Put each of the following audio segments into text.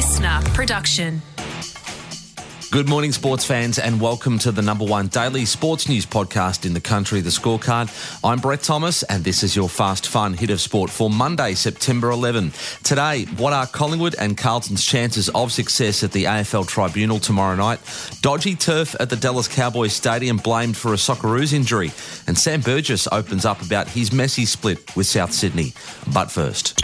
listener production. Good morning, sports fans, and welcome to the number one daily sports news podcast in the country, The Scorecard. I'm Brett Thomas, and this is your fast, fun hit of sport for Monday, September 11. Today, what are Collingwood and Carlton's chances of success at the AFL Tribunal tomorrow night? Dodgy turf at the Dallas Cowboys Stadium blamed for a Socceroos injury, and Sam Burgess opens up about his messy split with South Sydney. But first.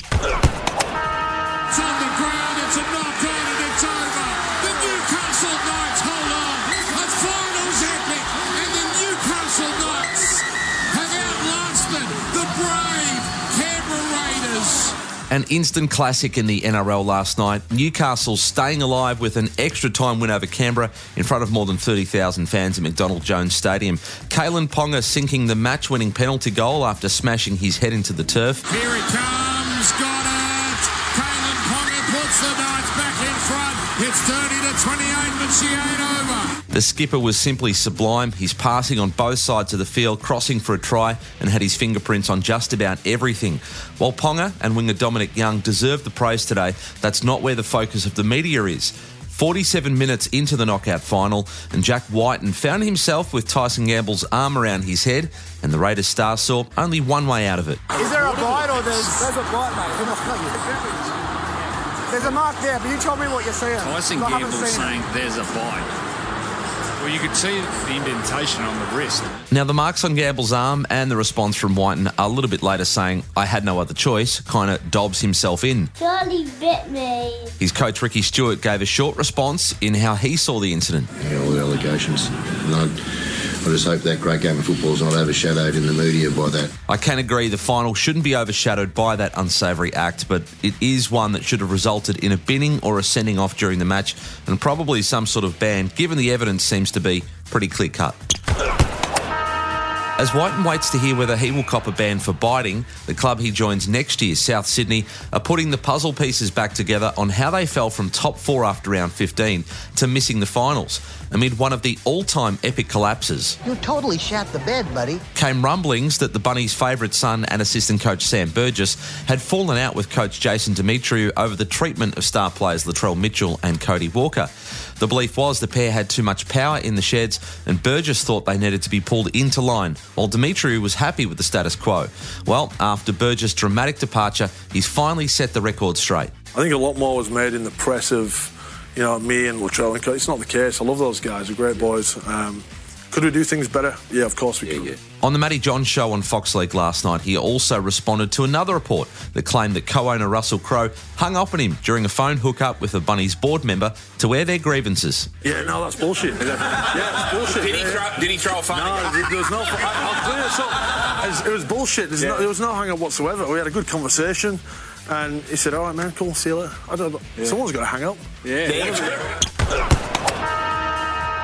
An instant classic in the NRL last night. Newcastle staying alive with an extra time win over Canberra in front of more than 30,000 fans at McDonald Jones Stadium. Kalyn Ponga sinking the match winning penalty goal after smashing his head into the turf. Here it comes, got it. Kalyn Ponga puts the Knights back in front. It's 30 to 28, but she ain't over. The skipper was simply sublime. He's passing on both sides of the field, crossing for a try, and had his fingerprints on just about everything. While Ponga and winger Dominic Young deserve the praise today, that's not where the focus of the media is. 47 minutes into the knockout final, and Jack Wighton found himself with Tyson Gamble's arm around his head, and the Raiders star saw only one way out of it. Is there a bite or there's there's a bite, mate? There's a, mark there, but you tell me what you're seeing. Tyson I Gamble saying it. there's a bite. Well, you could see the indentation on the wrist. Now, the marks on Gamble's arm and the response from Wighton a little bit later saying, I had no other choice, kind of dobs himself in. Charlie bit me. His coach Ricky Stuart gave a short response in how he saw the incident. you know, all the allegations. And I, just hope that great game of football is not overshadowed in the media by that. I can agree the final shouldn't be overshadowed by that unsavoury act, but it is one that should have resulted in a binning or a sending off during the match and probably some sort of ban, given the evidence seems to be pretty clear cut. As Wighton waits to hear whether he will cop a ban for biting, the club he joins next year, South Sydney, are putting the puzzle pieces back together on how they fell from top four after round 15 to missing the finals. Amid one of the all time epic collapses, You totally shat the bed, buddy. came rumblings that the Bunnies' favourite son and assistant coach Sam Burgess had fallen out with coach Jason Demetriou over the treatment of star players Latrell Mitchell and Cody Walker. The belief was the pair had too much power in the sheds, and Burgess thought they needed to be pulled into line, while Demetriou was happy with the status quo. Well, after Burgess' dramatic departure, he's finally set the record straight. I think a lot more was made in the press of, you know, me and Latrell. It's not the case. I love those guys. They're great boys. Um, could we do things better? Yeah, of course we could. On the Matty John show on Fox League last night, he also responded to another report that claimed that co-owner Russell Crowe hung up on him during a phone hookup with a Bunnies board member to air their grievances. Yeah, no, that's bullshit. yeah, it's bullshit. Did he Yeah, yeah. throw, did he throw a phone? No, there- there was no. I, I'll tell you something. It was, bullshit. There's no, there was no hang up whatsoever. We had a good conversation, and he said, "All right, man, cool, see you later." I don't. know. Someone's got to hang up.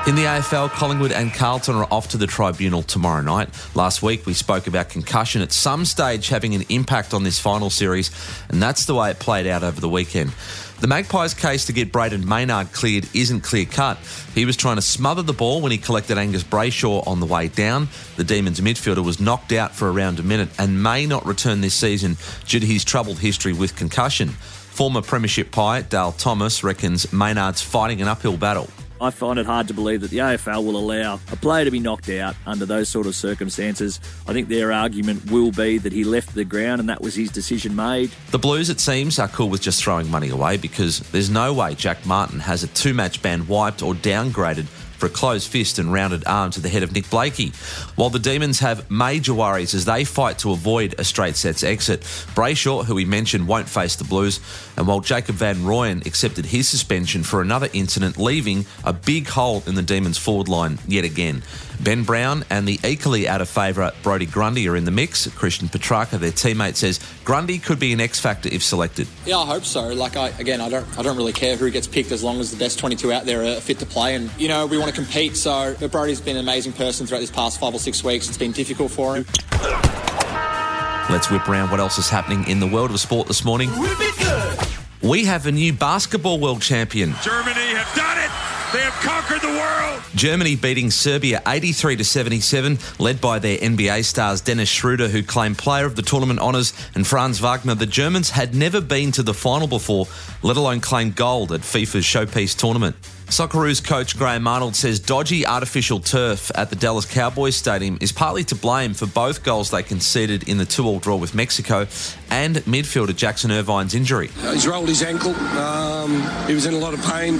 In the AFL, Collingwood and Carlton are off to the tribunal tomorrow night. Last week, we spoke about concussion at some stage having an impact on this final series, and that's the way it played out over the weekend. The Magpies' case to get Brayden Maynard cleared isn't clear cut. He was trying to smother the ball when he collected Angus Brayshaw on the way down. The Demons midfielder was knocked out for around a minute and may not return this season due to his troubled history with concussion. Former Premiership Pie, Dale Thomas, reckons Maynard's fighting an uphill battle. I find it hard to believe that the AFL will allow a player to be knocked out under those sort of circumstances. I think their argument will be that he left the ground and that was his decision made. The Blues, it seems, are cool with just throwing money away because there's no way Jack Martin has a two match ban wiped or downgraded for a closed fist and rounded arm to the head of Nick Blakey. While the Demons have major worries as they fight to avoid a straight sets exit, Brayshaw, who we mentioned, won't face the Blues. And while Jacob Van Rooyen accepted his suspension for another incident, leaving a big hole in the Demons forward line yet again. Ben Brown and the equally out of favour Brodie Grundy are in the mix. Christian Petrarca, their teammate, says Grundy could be an X factor if selected. Yeah, I hope so. Like I again, I don't, I don't really care who gets picked as long as the best 22 out there are fit to play. And you know, we want to compete. So, Brodie's been an amazing person throughout this past five or six weeks. It's been difficult for him. Let's whip around what else is happening in the world of sport this morning. We have a new basketball world champion. Germany have done it. They have conquered the world. Germany beating Serbia 83 to 77, led by their NBA stars Dennis Schroeder, who claimed player of the tournament honours, and Franz Wagner. The Germans had never been to the final before, let alone claim gold at FIFA's Showpiece tournament. Socceroos coach Graham Arnold says dodgy artificial turf at the Dallas Cowboys Stadium is partly to blame for both goals they conceded in the 2 all draw with Mexico and midfielder Jackson Irvine's injury. He's rolled his ankle. Um, he was in a lot of pain.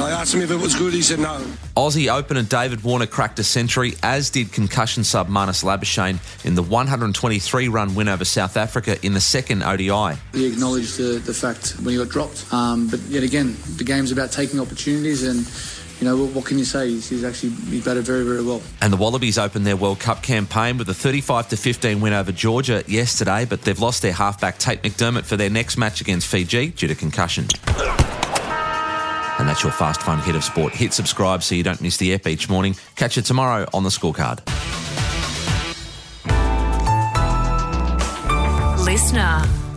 I asked him if it was good. He said no. Aussie opener David Warner cracked a century, as did concussion sub Marnus Labuschagne in the 123 run win over South Africa in the second ODI. He acknowledged the, the fact when he got dropped. Um, but yet again, the game's about taking opportunities and. You know what, what can you say? He's, he's actually he's batted very very well. And the Wallabies opened their World Cup campaign with a 35 to 15 win over Georgia yesterday, but they've lost their halfback Tate McDermott for their next match against Fiji due to concussion. And that's your fast fun hit of sport. Hit subscribe so you don't miss the ep each morning. Catch you tomorrow on the scorecard. Listener.